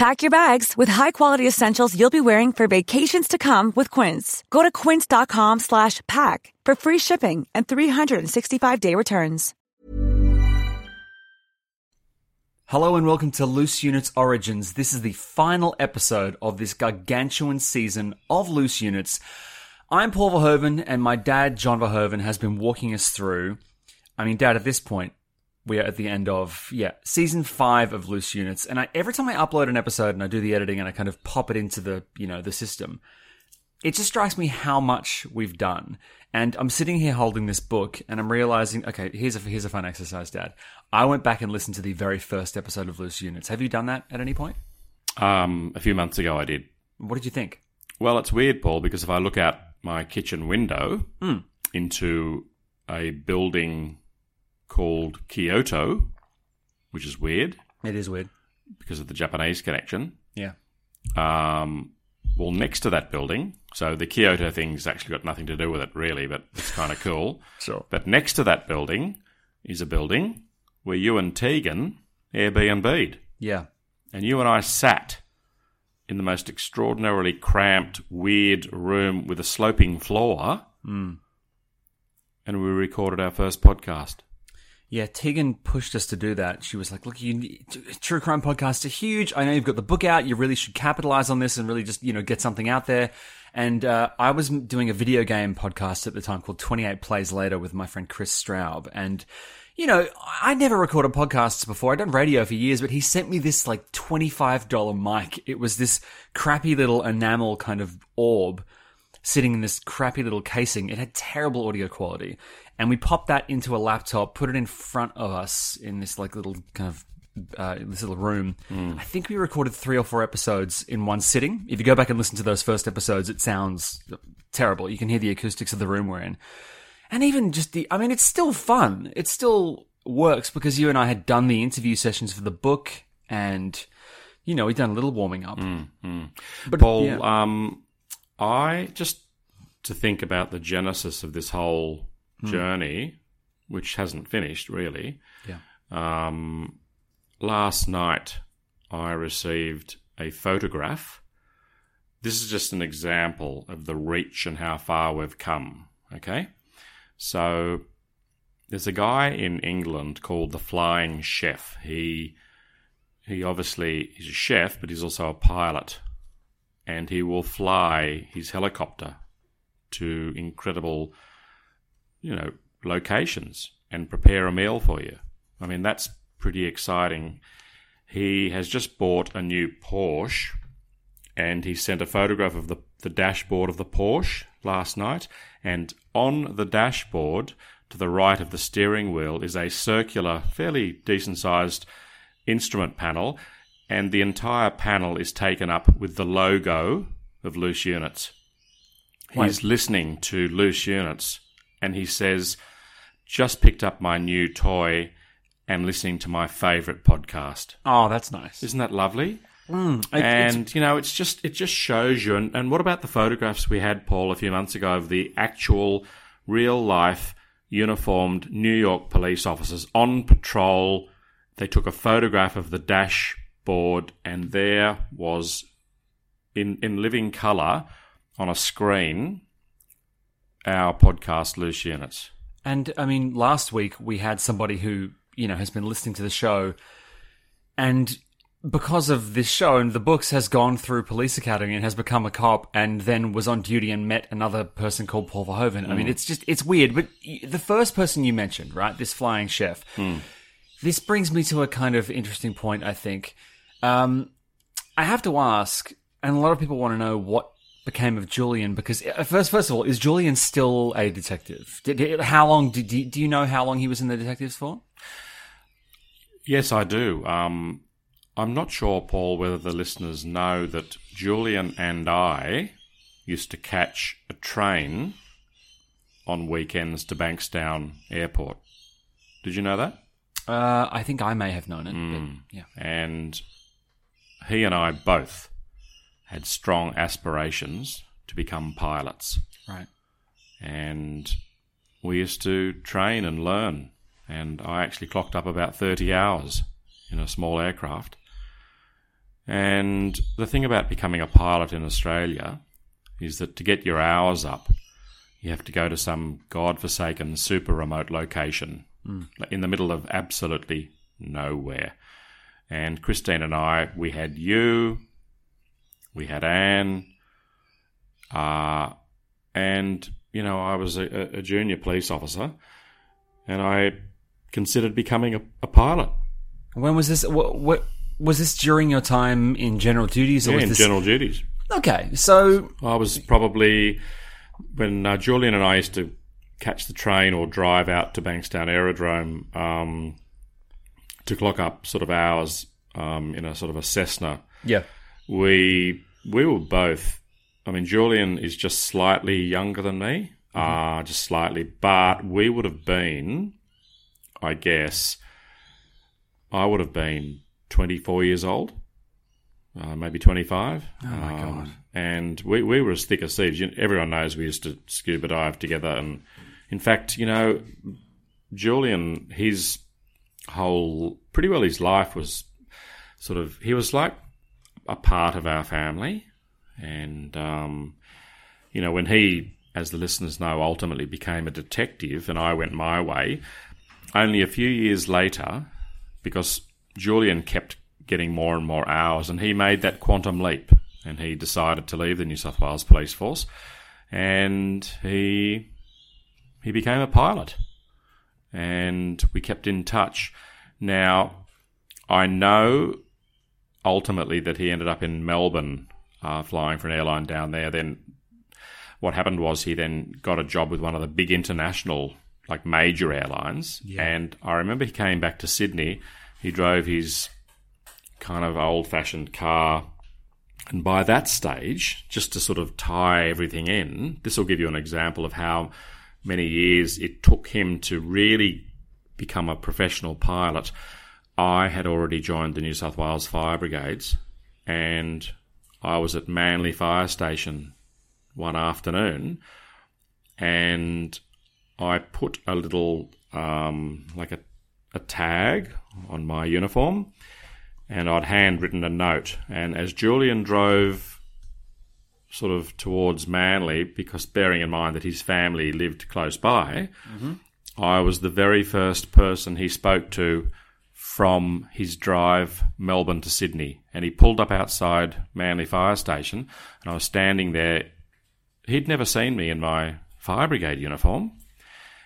Pack your bags with high-quality essentials you'll be wearing for vacations to come with Quince. Go to quince.com slash pack for free shipping and 365-day returns. Hello and welcome to Loose Units Origins. This is the final episode of this gargantuan season of Loose Units. I'm Paul Verhoeven and my dad, John Verhoeven, has been walking us through. I mean, dad, at this point, we are at the end of yeah season five of loose units. And I, every time i upload an episode and i do the editing and i kind of pop it into the you know the system it just strikes me how much we've done. And i'm sitting here holding this book and i'm realizing okay here's a here's a fun exercise dad. I went back and listened to the very first episode of loose units. Have you done that at any point? Um, a few months ago, I did. what did you think? Well, it's weird, Paul, because if I look out my kitchen window Hmm. into a building called Kyoto, which is weird it is weird because of the Japanese connection. yeah Um, well, next to that building, so the Kyoto thing's actually got nothing to do with it, really, but it's kind of cool. sure But next to that building is a building where you and Tegan Airbnb'd. yeah and you and I sat in the most extraordinarily cramped, weird room with a sloping floor, and we recorded our first podcast. Yeah, Tegan pushed us to do that. She was like, "Look, you true crime podcasts are huge. I know you've got the book out. You really should capitalize on this and really just you know get something out there." And uh, I was doing a video game podcast at the time called Twenty Eight Plays Later with my friend Chris Straub, and you know I never recorded podcasts before. I'd done radio for years, but he sent me this like twenty five dollar mic. It was this crappy little enamel kind of orb sitting in this crappy little casing. It had terrible audio quality. And we popped that into a laptop, put it in front of us in this like little kind of uh, this little room. I think we recorded three or four episodes in one sitting. If you go back and listen to those first episodes, it sounds terrible. You can hear the acoustics of the room we're in. And even just the, I mean, it's still fun. It still works because you and I had done the interview sessions for the book and, you know, we'd done a little warming up. But, Paul, yeah. um, I just to think about the genesis of this whole journey, which hasn't finished really. Yeah. Um, last night, I received a photograph. This is just an example of the reach and how far we've come. Okay. So there's a guy in England called the Flying Chef. He he obviously is a chef, but he's also a pilot, and he will fly his helicopter to incredible, you know, locations and prepare a meal for you. I mean, that's pretty exciting. He has just bought a new Porsche, and he sent a photograph of the, the dashboard of the Porsche last night. And on the dashboard, to the right of the steering wheel, is a circular, fairly decent sized instrument panel. And the entire panel is taken up with the logo of Loose Units. He's listening to Loose Units, and he says, Just picked up my new toy and listening to my favourite podcast. Oh, that's nice. Isn't that lovely? Hmm, it- and you know, it's just it just shows you. And, and what about the photographs we had, Paul, a few months ago of the actual, real life, uniformed New York police officers on patrol? They took a photograph of the dashboard, and there was, in in living colour, on a screen, our podcast loose units. And I mean, last week we had somebody who, you know, has been listening to the show and because of this show and the books has gone through police academy and has become a cop and then was on duty and met another person called Paul Verhoeven. I mean, mm. it's just it's weird. But the first person you mentioned, right, this flying chef, hmm. this brings me to a kind of interesting point. I think um, I have to ask, and a lot of people want to know what became of Julian because uh, first, first of all, is Julian still a detective? Did, how long? Did, do do you know how long he was in the detectives for? Yes, I do. Um, I'm not sure, Paul, whether the listeners know that Julian and I used to catch a train on weekends to Bankstown Airport. Did you know that? Uh, I think I may have known it. But yeah. And he and I both had strong aspirations to become pilots. Right. and we used to train and learn. And I actually clocked up about 30 hours in a small aircraft. And the thing about becoming a pilot in Australia is that to get your hours up, you have to go to some godforsaken super remote location hmm. in the middle of absolutely nowhere. And Christine and I, we had you, we had Anne, uh, and you know I was a, a junior police officer, and I considered becoming a, a pilot. When was this? What, what was this during your time in general duties? Or Yeah, was in this... general duties. Okay, so I was probably when uh, Julian and I used to catch the train or drive out to Bankstown Aerodrome um, to clock up sort of hours um, in a sort of a Cessna. yeah, we we were both. I mean, Julian is just slightly younger than me, uh, just slightly, but we would have been, I guess, I would have been 24 years old, uh, maybe 25. Oh, my God. And we, we were as thick as thieves. Everyone knows we used to scuba dive together. And in fact, you know, Julian, his whole, pretty well his life was sort of, he was like a part of our family. And, um, you know, when he, as the listeners know, ultimately became a detective and I went my way, only a few years later, because Julian kept getting more and more hours and he made that quantum leap and he decided to leave the New South Wales Police Force and he he became a pilot and we kept in touch. Now, I know ultimately that he ended up in Melbourne uh, flying for an airline down there. Then what happened was he then got a job with one of the big international, like major airlines. And I remember he came back to Sydney. He drove his kind of old fashioned car. And by that stage, just to sort of tie everything in, this will give you an example of how many years it took him to really become a professional pilot. I had already joined the New South Wales Fire Brigades and I was at Manly Fire Station one afternoon and I put a little, um, like a, a tag on my uniform and I'd handwritten a note. And as Julian drove sort of towards Manly, because bearing in mind that his family lived close by, I was the very first person he spoke to from his drive Melbourne to Sydney. And he pulled up outside Manly Fire Station, and I was standing there. He'd never seen me in my fire brigade uniform,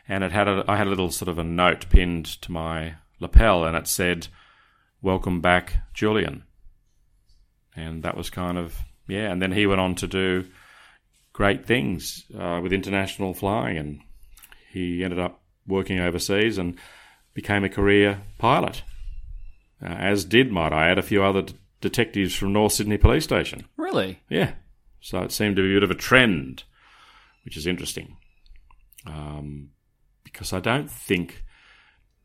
and it had a, I had a little sort of a note pinned to my lapel, and it said, "Welcome back, Julian." And that was kind of yeah. And then he went on to do great things uh, with international flying, and he ended up working overseas and became a career pilot. Uh, as did, might I add, a few other d- detectives from North Sydney Police Station. really. Yeah. So it seemed to be a bit of a trend, which is interesting. Um, because I don't think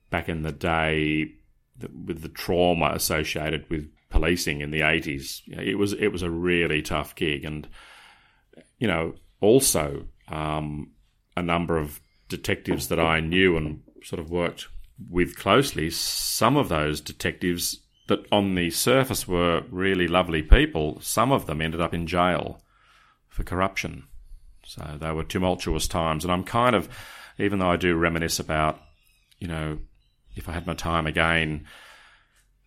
back in the day with the trauma associated with policing in the 80s, it was it was a really tough gig. And, you know, also um, a number of detectives that I knew and sort of worked with closely, some of those detectives that on the surface were really lovely people, some of them ended up in jail for corruption. So they were tumultuous times. And I'm kind of, even though I do reminisce about, you know, if I had my time again,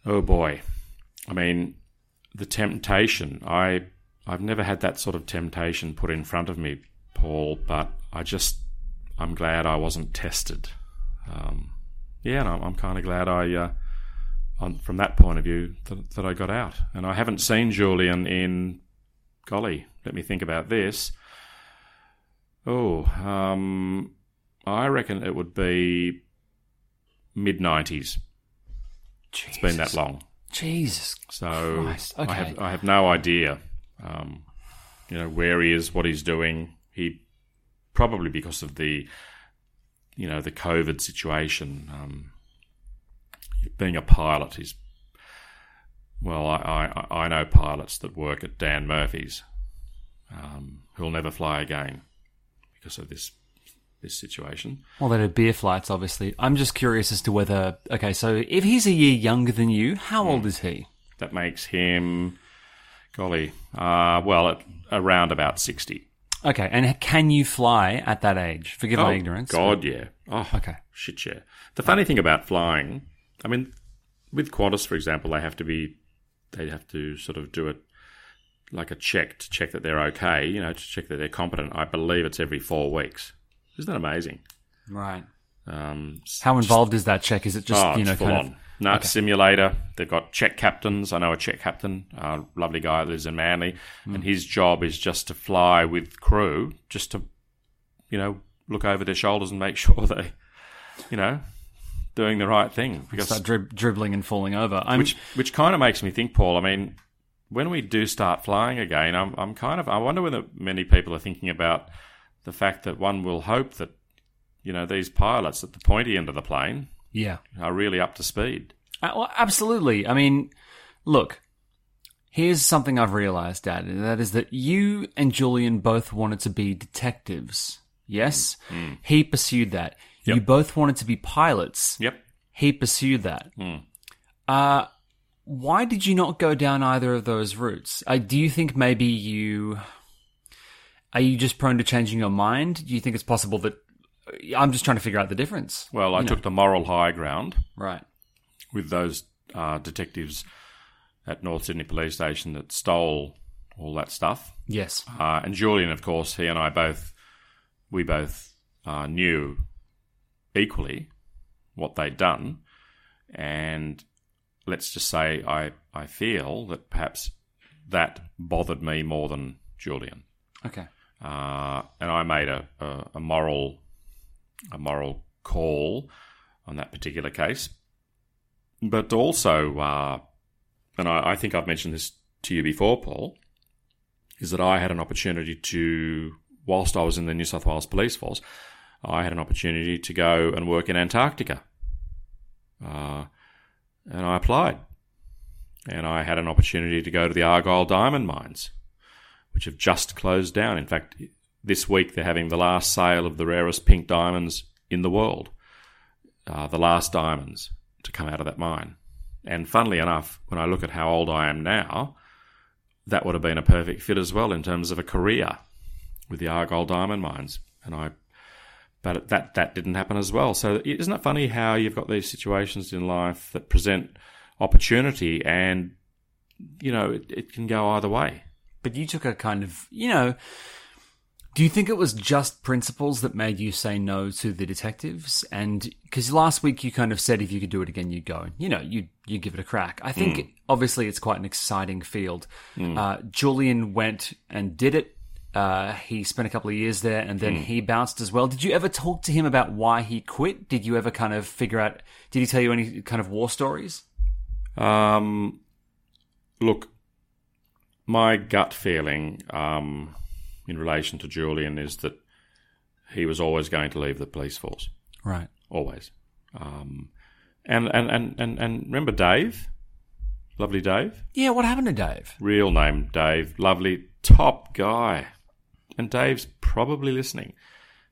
oh boy, I mean, the temptation. I I've never had that sort of temptation put in front of me, Paul. But I just I'm glad I wasn't tested. Um, yeah, and I'm, I'm kind of glad I. Uh, on, from that point of view, that, that I got out, and I haven't seen Julian in, golly, let me think about this. Oh, um, I reckon it would be mid nineties. It's been that long. Jesus. So Christ, I have I have no idea, um, you know, where he is, what he's doing. He probably because of the, you know, the COVID situation. Um, being a pilot is well, I, I I know pilots that work at Dan Murphy's, um, who'll never fly again because of this this situation. Well, they do beer flights, obviously. I'm just curious as to whether. Okay, so if he's a year younger than you, how old is he? That makes him, golly, uh, well, at around about sixty. Okay, and can you fly at that age? Forgive my oh, ignorance. Oh, God, yeah. Oh, Okay. Shit, yeah. The funny thing about flying, I mean, with Qantas, for example, they have to be, they have to sort of do it like a check to check that they're okay, you know, to check that they're competent. I believe it's every four weeks. Isn't that amazing? Right. Um, How involved is that check? Is it just oh, you know full kind on. of? No, it's simulator. They've got check captains. I know a check captain, a lovely guy that lives in Manly, Hmm. and his job is just to fly with crew, just to, you know, look over their shoulders and make sure they, you know, doing the right thing. Because Start drib- dribbling and falling over. I'm, which which kind of makes me think, Paul. I mean, when we do start flying again, I'm I'm kind of I wonder whether many people are thinking about the fact that one will hope that, you know, these pilots at the pointy end of the plane yeah. are really up to speed. Uh, well, absolutely. I mean, look, here's something I've realized, Dad, and that is that you and Julian both wanted to be detectives. Yes? He pursued that. You both wanted to be pilots. Yep. He pursued that. Uh, why did you not go down either of those routes? Uh, do you think maybe you. Are you just prone to changing your mind? Do you think it's possible that. I'm just trying to figure out the difference. Well, I took the moral high ground Right. with those uh, detectives at North Sydney Police Station that stole all that stuff. Yes. Uh, and Julian, of course, he and I both, we both uh, knew equally what they'd done. And let's just say I, I feel that perhaps that bothered me more than Julian. Okay. Uh, and I made a, a, a moral a moral call on that particular case. But also, uh, and I, I think I've mentioned this to you before, Paul, is that I had an opportunity to, whilst I was in the New South Wales Police Force, I had an opportunity to go and work in Antarctica. Uh, and I applied. And I had an opportunity to go to the Argyle diamond mines, which have just closed down. In fact, this week they're having the last sale of the rarest pink diamonds in the world. Uh, the last diamonds to come out of that mine. And funnily enough, when I look at how old I am now, that would have been a perfect fit as well in terms of a career with the Argyle diamond mines. And I, but that that didn't happen as well. So isn't it funny how you've got these situations in life that present opportunity, and you know it, it can go either way. But you took a kind of, you know, do you think it was just principles that made you say no to the detectives? And because last week you kind of said if you could do it again, you'd go. You know, you you give it a crack. I think obviously it's quite an exciting field. Uh, Julian went and did it. Uh, he spent a couple of years there, and then he bounced as well. Did you ever talk to him about why he quit? Did you ever kind of figure out? Did he tell you any kind of war stories? Um, look, my gut feeling um, in relation to Julian is that he was always going to leave the police force, Right. always. Um, and, and, and, and, and remember Dave? Lovely Dave? Yeah. What happened to Dave? Real name Dave. Lovely, top guy. And Dave's probably listening.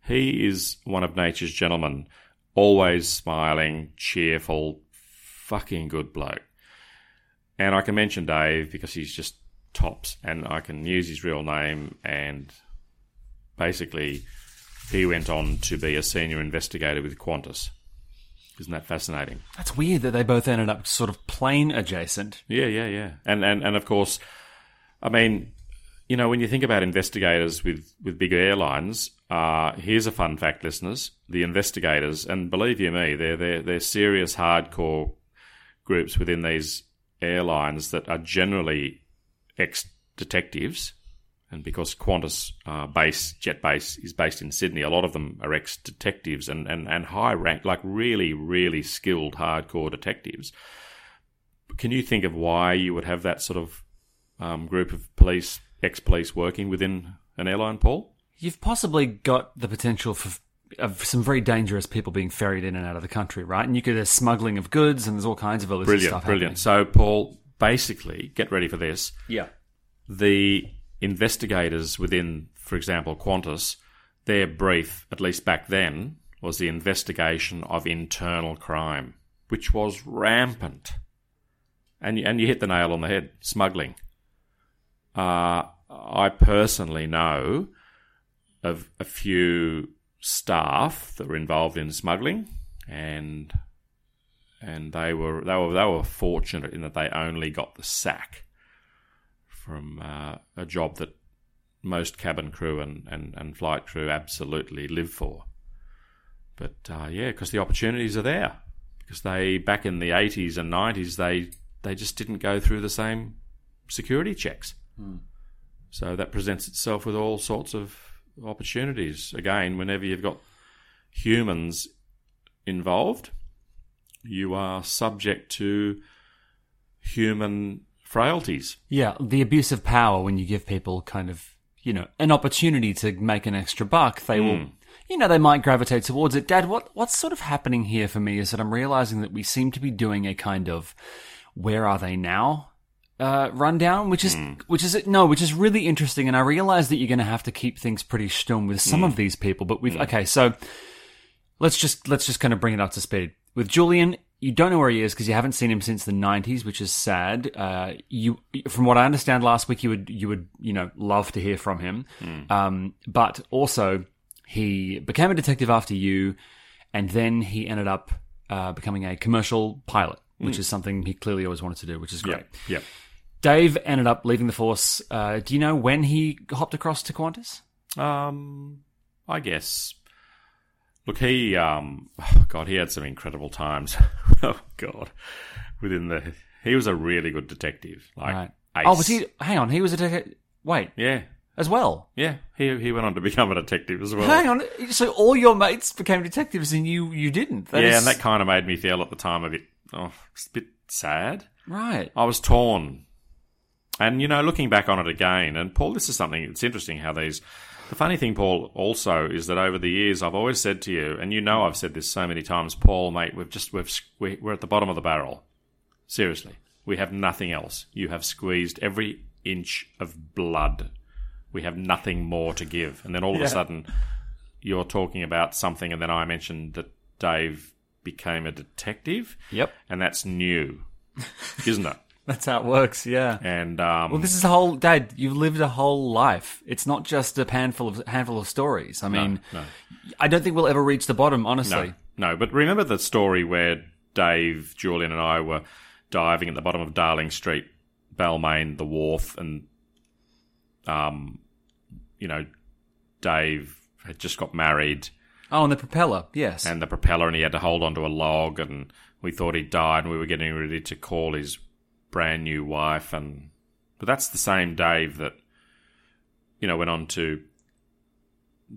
He is one of nature's gentlemen, always smiling, cheerful, fucking good bloke. And I can mention Dave because he's just tops, and I can use his real name. And basically, he went on to be a senior investigator with Qantas. Isn't that fascinating? That's weird that they both ended up sort of plane adjacent. Yeah, yeah, yeah. And and and of course, I mean, you know, when you think about investigators with with big airlines, uh, here's a fun fact, listeners: the investigators, and believe you me, they're they're they're serious, hardcore groups within these airlines that are generally ex detectives. And because Qantas uh, base, jet base, is based in Sydney, a lot of them are ex detectives and, and, and high rank, like really, really skilled, hardcore detectives. Can you think of why you would have that sort of um, group of police, ex police working within an airline, Paul? You've possibly got the potential for of some very dangerous people being ferried in and out of the country, right? And you could have smuggling of goods, and there's all kinds of illicit Brilliant, stuff. brilliant. So, Paul, basically, get ready for this. Yeah. the investigators within, for example, Qantas, their brief, at least back then, was the investigation of internal crime, which was rampant. And you, and you hit the nail on the head smuggling. Uh, I personally know of a few staff that were involved in smuggling, and and they were they were they were fortunate in that they only got the sack from uh, a job that most cabin crew and, and, and flight crew absolutely live for. But uh, yeah, because the opportunities are there. Because they back in the eighties and nineties, they they just didn't go through the same security checks. So that presents itself with all sorts of opportunities. Again, whenever you've got humans involved, you are subject to human frailties. Yeah, the abuse of power when you give people kind of, you know, an opportunity to make an extra buck, they will, hmm. you know, they might gravitate towards it. Dad, what what's sort of happening here for me is that I'm realizing that we seem to be doing a kind of where are they now uh, rundown, which is hmm. which is no, which is really interesting. And I realize that you're going to have to keep things pretty stern with some of hmm. these people. But we've okay, so let's just let's just kind of bring it up to speed with Julian. You don't know where he is because you haven't seen him since the '90s, which is sad. Uh, you, from what I understand, last week you would you would you know love to hear from him, um, but also he became a detective after you, and then he ended up uh, becoming a commercial pilot, which is something he clearly always wanted to do, which is great. Yep. Dave ended up leaving the force. Uh, do you know when he hopped across to Qantas? Um, I guess. Look, he, um, oh God, he had some incredible times. oh God, within the, he was a really good detective. Like, Right. ace. Oh, was he? Hang on, he was a detective. Wait, Yeah, as well. yeah. He he went on to become a detective as well. Hang on. So all your mates became detectives and you you didn't. That yeah, is- and that kind of made me feel at the time a bit, oh, a bit sad. right. I was torn. And, you know, looking back on it again, and Paul, this is something that's interesting how these. The funny thing, Paul, also is that over the years, I've always said to you, and you know I've said this so many times, Paul, mate, we've just, we've, we- we're at the bottom of the barrel. Seriously. We have nothing else. You have squeezed every inch of blood. We have nothing more to give. And then all of Yeah. a sudden, you're talking about something, and then I mentioned that Dave became a detective. Yep. And that's new, isn't it? That's how it works. Yeah. And um, Well, this is a whole Dad. You've lived a whole life. It's not just a handful of handful of stories. I mean, no. I don't think we'll ever reach the bottom. Honestly. no, no. But remember the story where Dave, Julian, and I were diving at the bottom of Darling Street, Balmain, the wharf, and um, you know, Dave had just got married, Oh, and the propeller. Yes. and the propeller, and he had to hold onto a log, and we thought he'd died, and we were getting ready to call his brand new wife, and but that's the same Dave that you know went on to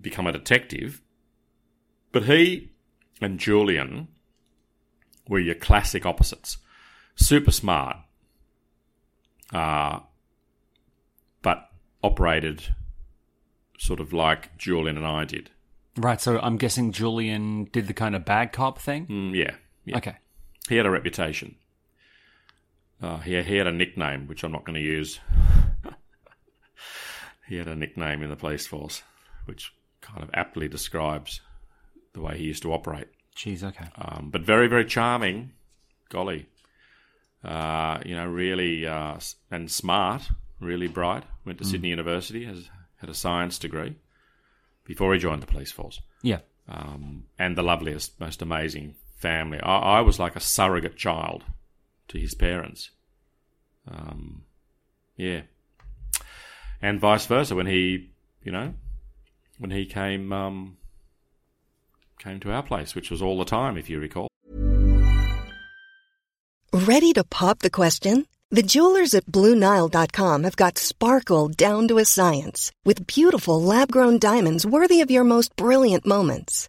become a detective, but he and Julian were your classic opposites, super smart, uh, but operated sort of like Julian and I did. right. So I'm guessing Julian did the kind of bad cop thing. Mm, yeah, yeah. Okay. He had a reputation. Uh, he, he had a nickname, which I'm not going to use. he had a nickname in the police force, which kind of aptly describes the way he used to operate. Jeez. Okay. Um, but very, very charming. Golly. Uh, you know, really, uh, and smart, really bright. Went to Sydney University, has had a science degree before he joined the police force Yeah. um, and the loveliest, most amazing family. I, I was like a surrogate child to his parents. Um, yeah, and vice versa when he, you know, when he came um, came to our place, which was all the time, if you recall. Ready to pop the question? The jewelers at BlueNile.com have got sparkle down to a science with beautiful lab grown diamonds worthy of your most brilliant moments.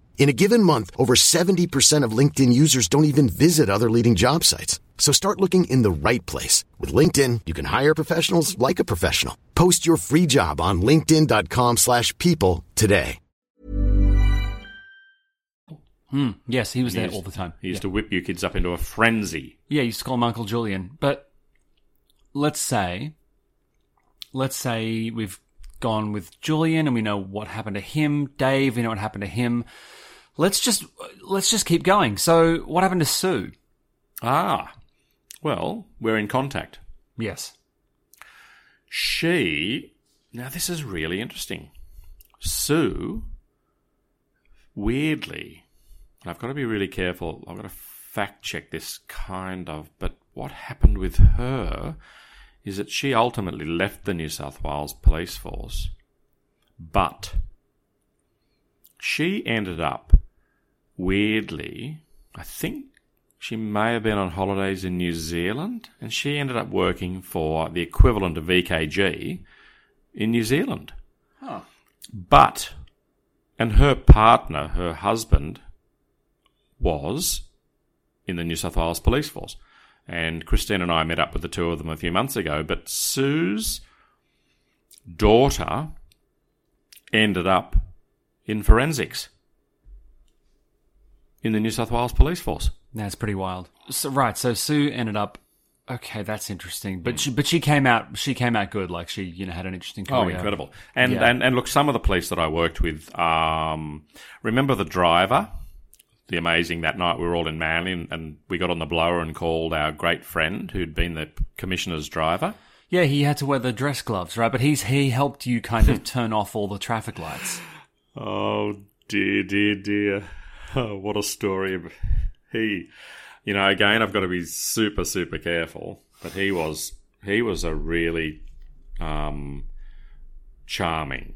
In a given month, over 70% of LinkedIn users don't even visit other leading job sites. So start looking in the right place. With LinkedIn, you can hire professionals like a professional. Post your free job on linkedin.com slash people today. Hmm. Yes, he was He there used- all the time. He used yeah. to whip you kids up into a frenzy. Yeah, you used to call him Uncle Julian. But let's say, let's say we've gone with Julian and we know what happened to him. Dave, we know what happened to him. Let's just let's just keep going. So, what happened to Sue? Ah, well, we're in contact. Yes. She. Now, this is really interesting. Sue, weirdly, I've got to be really careful. I've got to fact check this kind of, but what happened with her is that she ultimately left the New South Wales Police Force, but she ended up, weirdly, I think she may have been on holidays in New Zealand, and she ended up working for the equivalent of VKG in New Zealand. But, and her partner, her husband, was in the New South Wales Police Force. And Christine and I met up with the two of them a few months ago. But Sue's daughter ended up in forensics in the New South Wales Police Force. That's pretty wild. So, right. So Sue ended up. Okay, that's interesting. But she, but she came out. She came out good. Like she, you know, had an interesting career. Oh, incredible! And Yeah. and and look, some of the police that I worked with. Um, remember the driver, the amazing that night we were all in Manly, and, and we got on the blower and called our great friend who'd been the commissioner's driver. Yeah, he had to wear the dress gloves, right? But he's he helped you kind of turn off all the traffic lights. Oh dear, dear, dear! Oh, what a story! He, you know, again, I've got to be super, super careful. But he was he was a really um, charming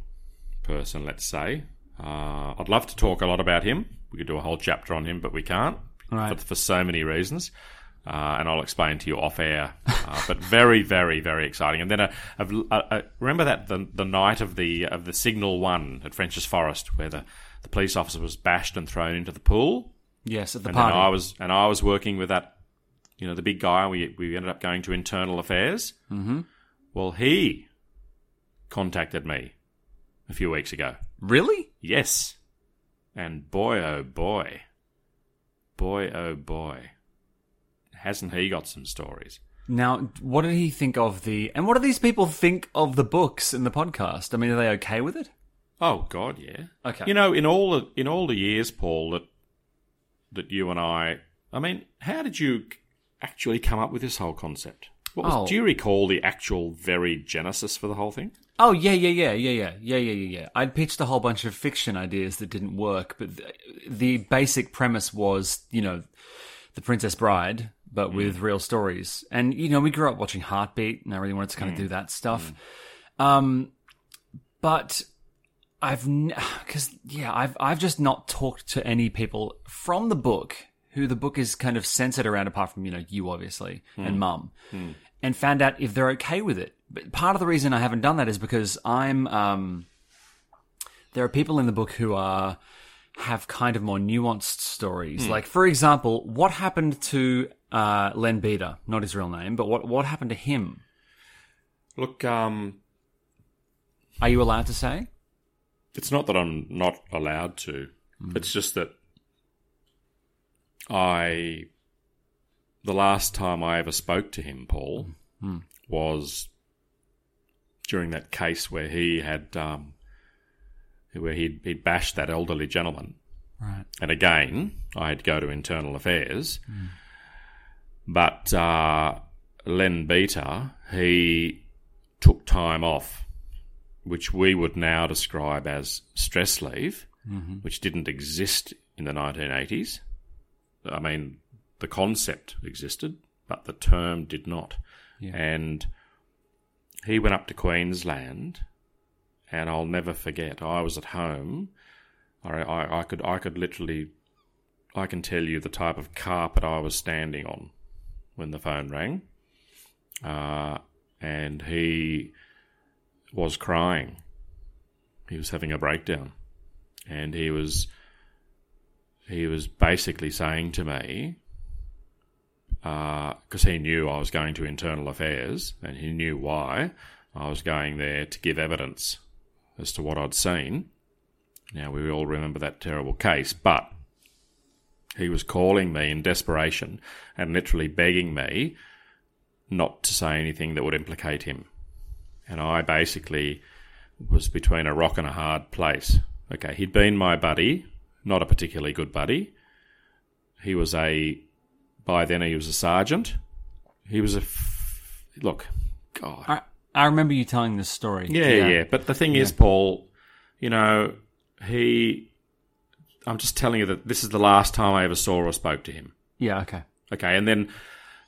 person, let's say. Uh, I'd love to talk a lot about him. We could do a whole chapter on him, but we can't Right. for, for so many reasons. Uh, and I'll explain to you off air. Uh, but very, very, very exciting. And then I've, uh, uh, remember that the the night of the of the Signal One at French's Forest, where the, the police officer was bashed and thrown into the pool. Yes, at the and party. I was and I was working with that, you know, the big guy. We we ended up going to internal affairs. Mm-hmm. Well, he contacted me a few weeks ago. really? Yes, and boy, oh boy, boy, oh boy, hasn't he got some stories? Now, what did he think of the? And what do these people think of the books and the podcast? I mean, are they okay with it? Oh God, yeah. Okay. You know, in all the in all the years, Paul, that that you and I, I mean, how did you actually come up with this whole concept? What was, Oh. Do you recall the actual very genesis for the whole thing? Oh yeah, yeah, yeah, yeah, yeah, yeah, yeah, yeah, yeah. I'd pitched a whole bunch of fiction ideas that didn't work, but th- the basic premise was, you know, the Princess Bride, but hmm. with real stories. And you know, we grew up watching Heartbeat, and I really wanted to kind of hmm. do that stuff. Hmm. Um, but I've because yeah, I've I've just not talked to any people from the book who the book is kind of centered around, apart from you know you obviously and Mum, and found out if they're okay with it. But part of the reason I haven't done that is because I'm um, there are people in the book who are have kind of more nuanced stories. Like for example, what happened to uh, Len Beater? Not his real name, but what what happened to him? Look, um, Are you allowed to say? It's not that I'm not allowed to. It's just that I, the last time I ever spoke to him, Paul, was during that case where he had, um, where he'd, he'd bashed that elderly gentleman. Right. And again, I had to go to internal affairs. But uh, Len Beater, he took time off, which we would now describe as stress leave, which didn't exist in the 1980s. I mean, the concept existed, but the term did not. And he went up to Queensland, and I'll never forget. I was at home. I, I, I could I could literally I can tell you the type of carpet I was standing on when the phone rang. Uh, and he was crying. He was having a breakdown. And he was he was basically saying to me, uh, because he knew I was going to internal affairs and he knew why I was going there to give evidence as to what I'd seen. Now, we all remember that terrible case, but he was calling me in desperation and literally begging me not to say anything that would implicate him. And I basically was between a rock and a hard place. Okay, he'd been my buddy, not a particularly good buddy. He was a, by then he was a sergeant. He was a, f- look, God. I, I remember you telling this story. Yeah, yeah, But the thing is, Paul, you know, he. I'm just telling you that this is the last time I ever saw or spoke to him. Yeah, okay. Okay, and then,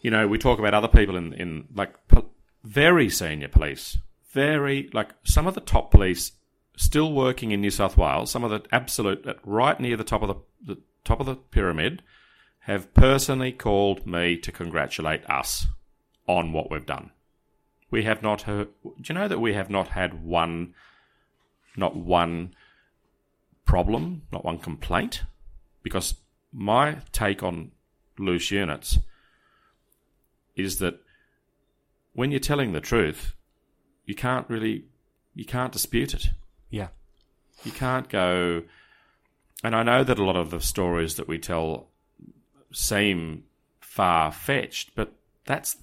you know, we talk about other people in in like po- very senior police, very like some of the top police still working in New South Wales. Some of the absolute right near the top of the, the top of the pyramid have personally called me to congratulate us on what we've done. We have not heard. Do you know that we have not had one, not one problem, not one complaint? Because my take on loose units is that when you're telling the truth, you can't really, you can't dispute it. Yeah. You can't go. And I know that a lot of the stories that we tell seem far fetched, but that's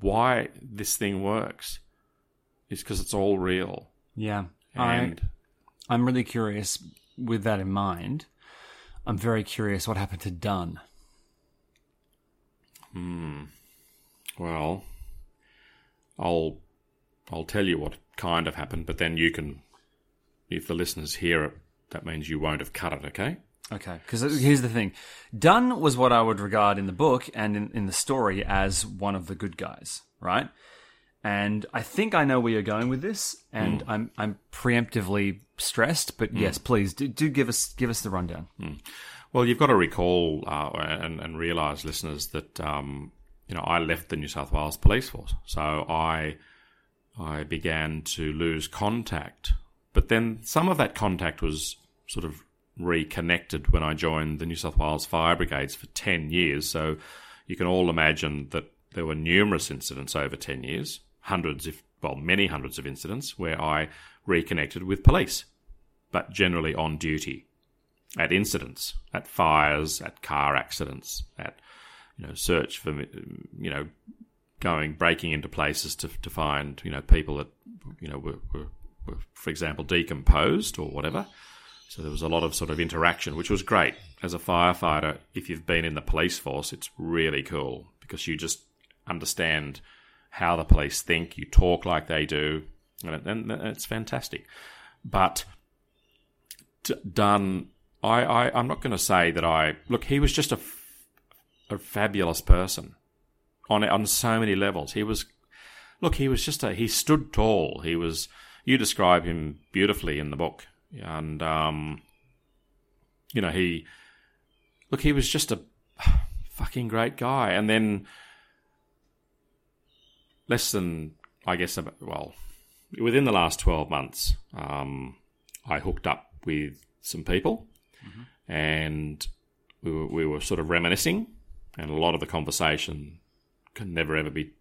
why this thing works. Is because it's all real. Yeah. I, And I'm really curious with that in mind. I'm very curious what happened to Dunn. Hmm. Well, I'll I'll tell you what kind of happened, but then you can, if the listeners hear it, that means you won't have cut it. Okay. Okay, because here's the thing. Dunn was what I would regard in the book and in, in the story as one of the good guys, right? And I think I know where you're going with this, and I'm I'm preemptively stressed. But yes, please do, do give us give us the rundown. Well, you've got to recall uh, and, and realise, listeners, that um, you know I left the New South Wales Police Force, so I I began to lose contact. But then some of that contact was sort of reconnected when I joined the New South Wales Fire Brigades for ten years. So you can all imagine that there were numerous incidents over ten years, hundreds, if well, many hundreds of incidents where I reconnected with police, but generally on duty at incidents, at fires, at car accidents, at you know search for you know going breaking into places to to find you know people that you know were, were, were for example decomposed or whatever. So there was a lot of sort of interaction, which was great. As a firefighter, if you've been in the police force, it's really cool because you just understand how the police think. You talk like they do, and, it's fantastic. But Dunn, I, I I'm not going to say that I look. He was just a, f- a fabulous person on on so many levels. He was look. He was just a. He stood tall. He was. You describe him beautifully in the book and um, you know he look he was just a fucking great guy and then less than i guess well within the last 12 months um, i hooked up with some people mm-hmm. and we were, we were sort of reminiscing and a lot of the conversation can never ever be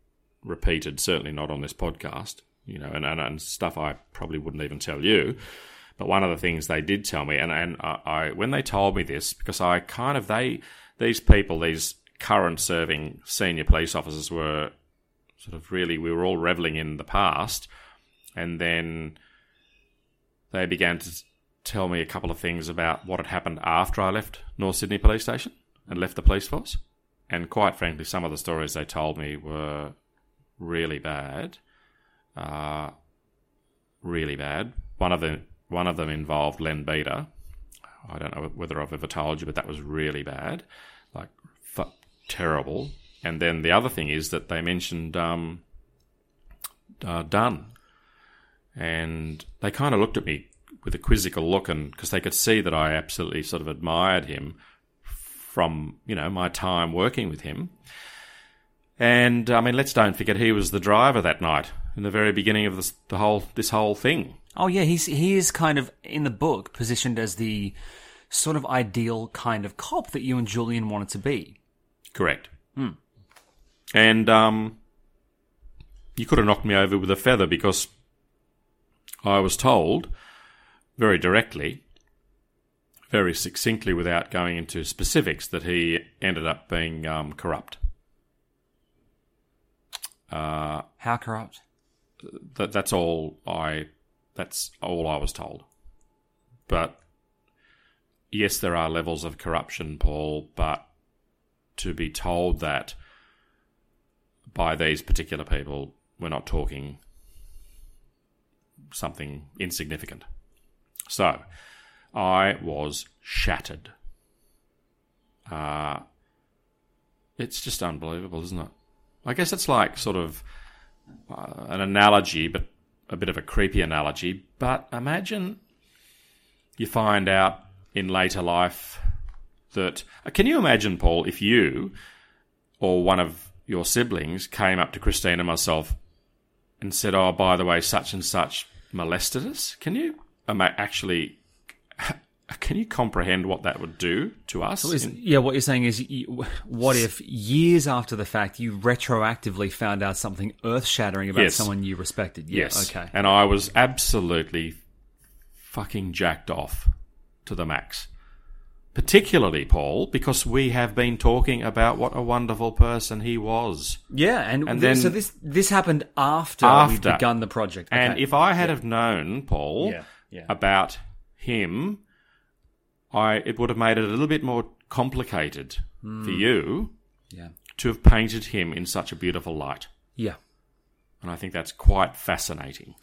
repeated certainly not on this podcast you know and, and, and stuff i probably wouldn't even tell you but one of the things they did tell me, and and I, I when they told me this, because I kind of they these people, these current serving senior police officers were sort of really we were all reveling in the past, and then they began to tell me a couple of things about what had happened after I left North Sydney Police Station and left the police force. And quite frankly, some of the stories they told me were really bad. Uh, really bad. One of the one of them involved Len Beater. I don't know whether I've ever told you, but that was really bad, like f- terrible. And then the other thing is that they mentioned um, uh, Dunn, and they kind of looked at me with a quizzical look, and because they could see that I absolutely sort of admired him from you know my time working with him. And I mean, let's don't forget he was the driver that night in the very beginning of this, the whole this whole thing. Oh yeah, he's he is kind of in the book positioned as the sort of ideal kind of cop that you and Julian wanted to be. Correct. Hmm. And um, you could have knocked me over with a feather because I was told very directly, very succinctly, without going into specifics, that he ended up being um, corrupt. Uh, How corrupt? That that's all I that's all I was told. But yes, there are levels of corruption, Paul, but to be told that by these particular people, we're not talking something insignificant. So, I was shattered. Uh, it's just unbelievable, isn't it? I guess it's like sort of uh, an analogy, but a bit of a creepy analogy, but imagine you find out in later life that. Uh, can you imagine, Paul, if you or one of your siblings came up to Christine and myself and said, Oh, by the way, such and such molested us? Can you actually can you comprehend what that would do to us? So yeah, what you're saying is, what if years after the fact you retroactively found out something earth shattering about yes. someone you respected? Yeah, yes. Okay. And I was absolutely fucking jacked off to the max. Particularly, Paul, because we have been talking about what a wonderful person he was. Yeah, and, and then so this this happened after, after we begun the project. Okay. And if I had yeah. have known, Paul, yeah. Yeah. about him I it would have made it a little bit more complicated mm. for you yeah. to have painted him in such a beautiful light. Yeah. And I think that's quite fascinating.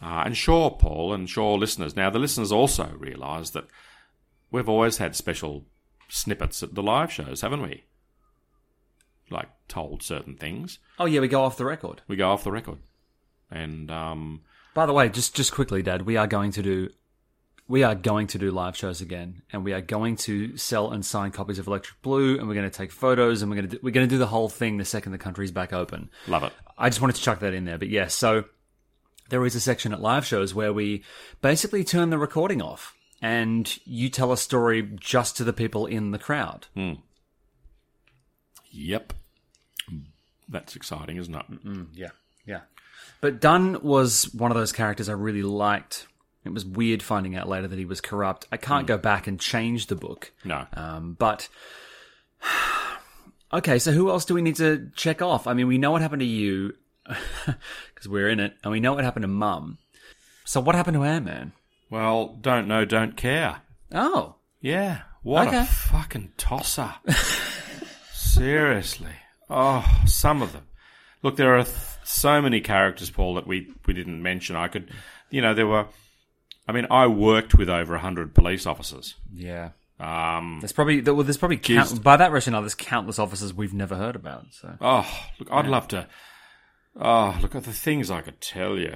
Uh, and sure, Paul, and sure, listeners. Now, the listeners also realise that we've always had special snippets at the live shows, haven't we? Like told certain things. Oh yeah, we go off the record. We go off the record, and um, by the way, just just quickly, Dad, we are going to do we are going to do live shows again, and we are going to sell and sign copies of Electric Blue, and we're going to take photos, and we're going to do, we're going to do the whole thing the second the country's back open. Love it. I just wanted to chuck that in there, but yes, so there is a section at live shows where we basically turn the recording off, and you tell a story just to the people in the crowd. Mm. Yep, that's exciting, isn't it? Mm-mm, yeah, yeah. But Dunn was one of those characters I really liked it was weird finding out later that he was corrupt. I can't mm. go back and change the book. No. Um, but Okay, so who else do we need to check off? I mean, we know what happened to you because we're in it, and we know what happened to Mum. So what happened to Ant Man? Well, don't know, don't care. Oh, Yeah, what Okay. a fucking tosser. Seriously. Oh, some of them. Look, there are th- so many characters, Paul, that we, we didn't mention. I could, you know, there were. I mean, I worked with over hundred police officers. yeah. Um, There's probably well, there's probably count, by that rationale, there's countless officers we've never heard about. So oh, look, I'd love to. Oh, look at the things I could tell you.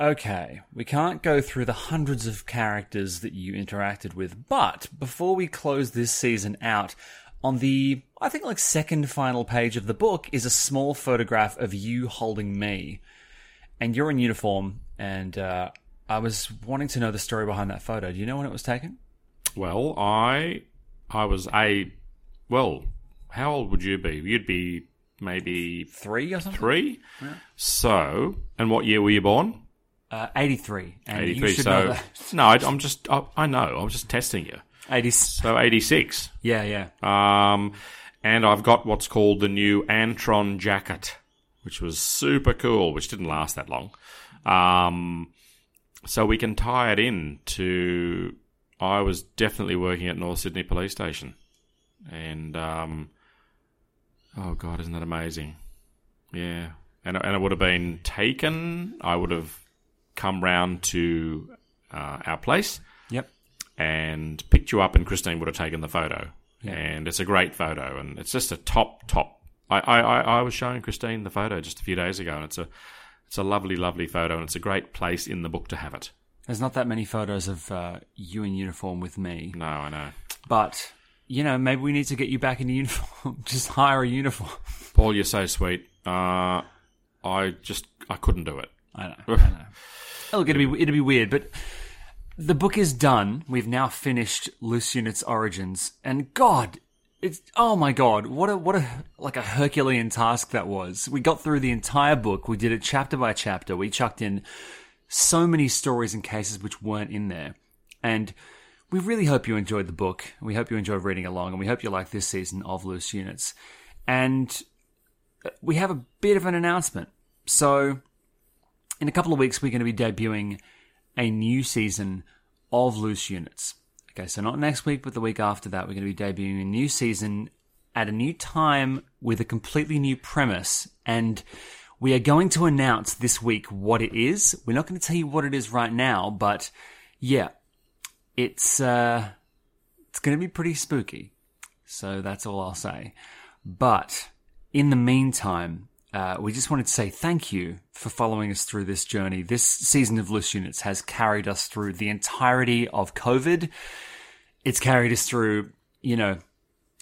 Okay, we can't go through the hundreds of characters that you interacted with, but before we close this season out, on the, I think like second final page of the book is a small photograph of you holding me. And you're in uniform, and uh, I was wanting to know the story behind that photo. Do you know when it was taken? Well, I, I was a, well, how old would you be? You'd be maybe Three or something? three. So, and what year were you born? Uh, 83. And you 83. should know So, no, I, I'm just, I, I know, I was just testing you. 80. So, 86. Yeah, yeah. Um, and I've got what's called the new Antron jacket, which was super cool, which didn't last that long. Um, so we can tie it in to. I was definitely working at North Sydney Police Station, and um, oh god, isn't that amazing? Yeah, and and it would have been taken. I would have come round to uh, our place Yep. and picked you up, and Christine would have taken the photo. And it's a great photo, and it's just a top top. I, I I was showing Christine the photo just a few days ago, and it's a it's a lovely lovely photo, and it's a great place in the book to have it. There's not that many photos of uh, you in uniform with me. No, I know. But you know, maybe we need to get you back into uniform. Just hire a uniform. Paul, you're so sweet. Uh, I just I couldn't do it. I know. I know. Look, it'd be it'd be weird, but the book is done. We've now finished Loose Unit's origins, and God, it's oh my God, what a what a like a Herculean task that was. We got through the entire book. We did it chapter by chapter. We chucked in so many stories and cases which weren't in there, and we really hope you enjoyed the book. We hope you enjoyed reading along, and we hope you like this season of Loose Units. And uh, we have a bit of an announcement. So, in a couple of weeks, we're going to be debuting a new season of Loose Units. Okay, so not next week, but the week after that, we're going to be debuting a new season at a new time with a completely new premise. And we are going to announce this week what it is. We're not going to tell you what it is right now, but yeah, it's uh, it's going to be pretty spooky. So that's all I'll say. But in the meantime, uh, we just wanted to say thank you for following us through this journey. This season of Loose Units has carried us through the entirety of COVID. It's carried us through, you know,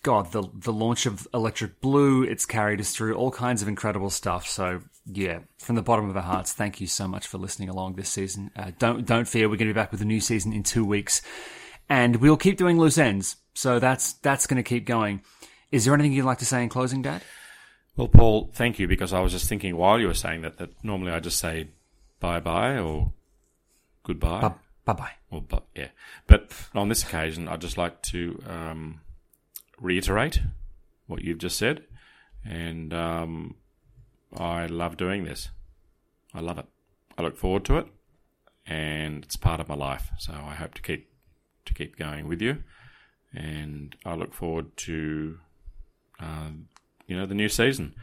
God, the the launch of Electric Blue. It's carried us through all kinds of incredible stuff. So yeah, from the bottom of our hearts, thank you so much for listening along this season. Uh, don't don't fear, we're going to be back with a new season in two weeks, and we'll keep doing loose ends. So that's that's going to keep going. Is there anything you'd like to say in closing, Dad? Well, Paul, thank you because I was just thinking while you were saying that that normally I just say bye bye or goodbye. Bye bye. Well, but yeah, but on this occasion, I'd just like to um, reiterate what you've just said, and um, I love doing this. I love it. I look forward to it, and it's part of my life. So I hope to keep to keep going with you, and I look forward to um, you know the new season.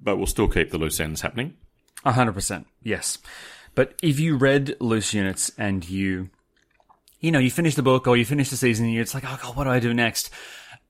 But we'll still keep the loose ends happening. A hundred percent, yes. But if you read Loose Units and you, you know, you finish the book or you finish the season and you're just like, oh god, what do I do next?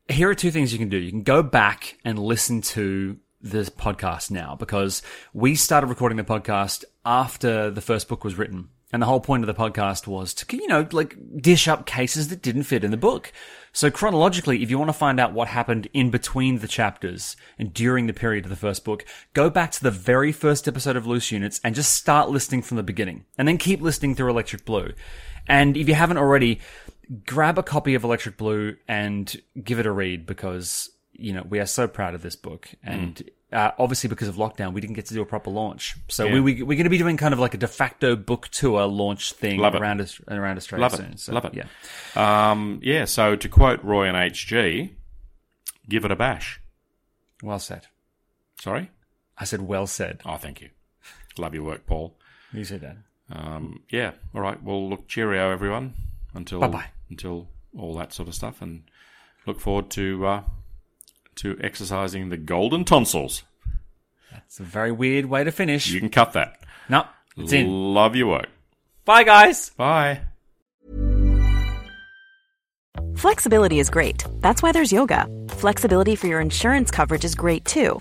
Here are two things you can do. You can go back and listen to this podcast now because we started recording the podcast after the first book was written. And the whole point of the podcast was to, you know, like dish up cases that didn't fit in the book. So chronologically, if you want to find out what happened in between the chapters and during the period of the first book, go back to the very first episode of Loose Units and just start listening from the beginning. And then keep listening through Electric Blue. And if you haven't already, grab a copy of Electric Blue and give it a read because, you know, we are so proud of this book. And mm. Uh, obviously, because of lockdown, we didn't get to do a proper launch. So Yeah. we, we, we're going to be doing kind of like a de facto book tour launch thing around, around Australia Love it. So, Love it. Yeah. Um, yeah, so to quote Roy and HG, give it a bash. Well said. Sorry? I said well said. Oh, thank you. Love your work, Paul. You said that. Um, yeah. All right. Well, look, cheerio, everyone. Until Bye-bye. until all that sort of stuff, and look forward to uh, to exercising the golden tonsils. That's a very weird way to finish. You can cut that. no, it's in. Love your work. Bye, guys. Bye. Flexibility is great. That's why there's yoga. Flexibility for your insurance coverage is great too.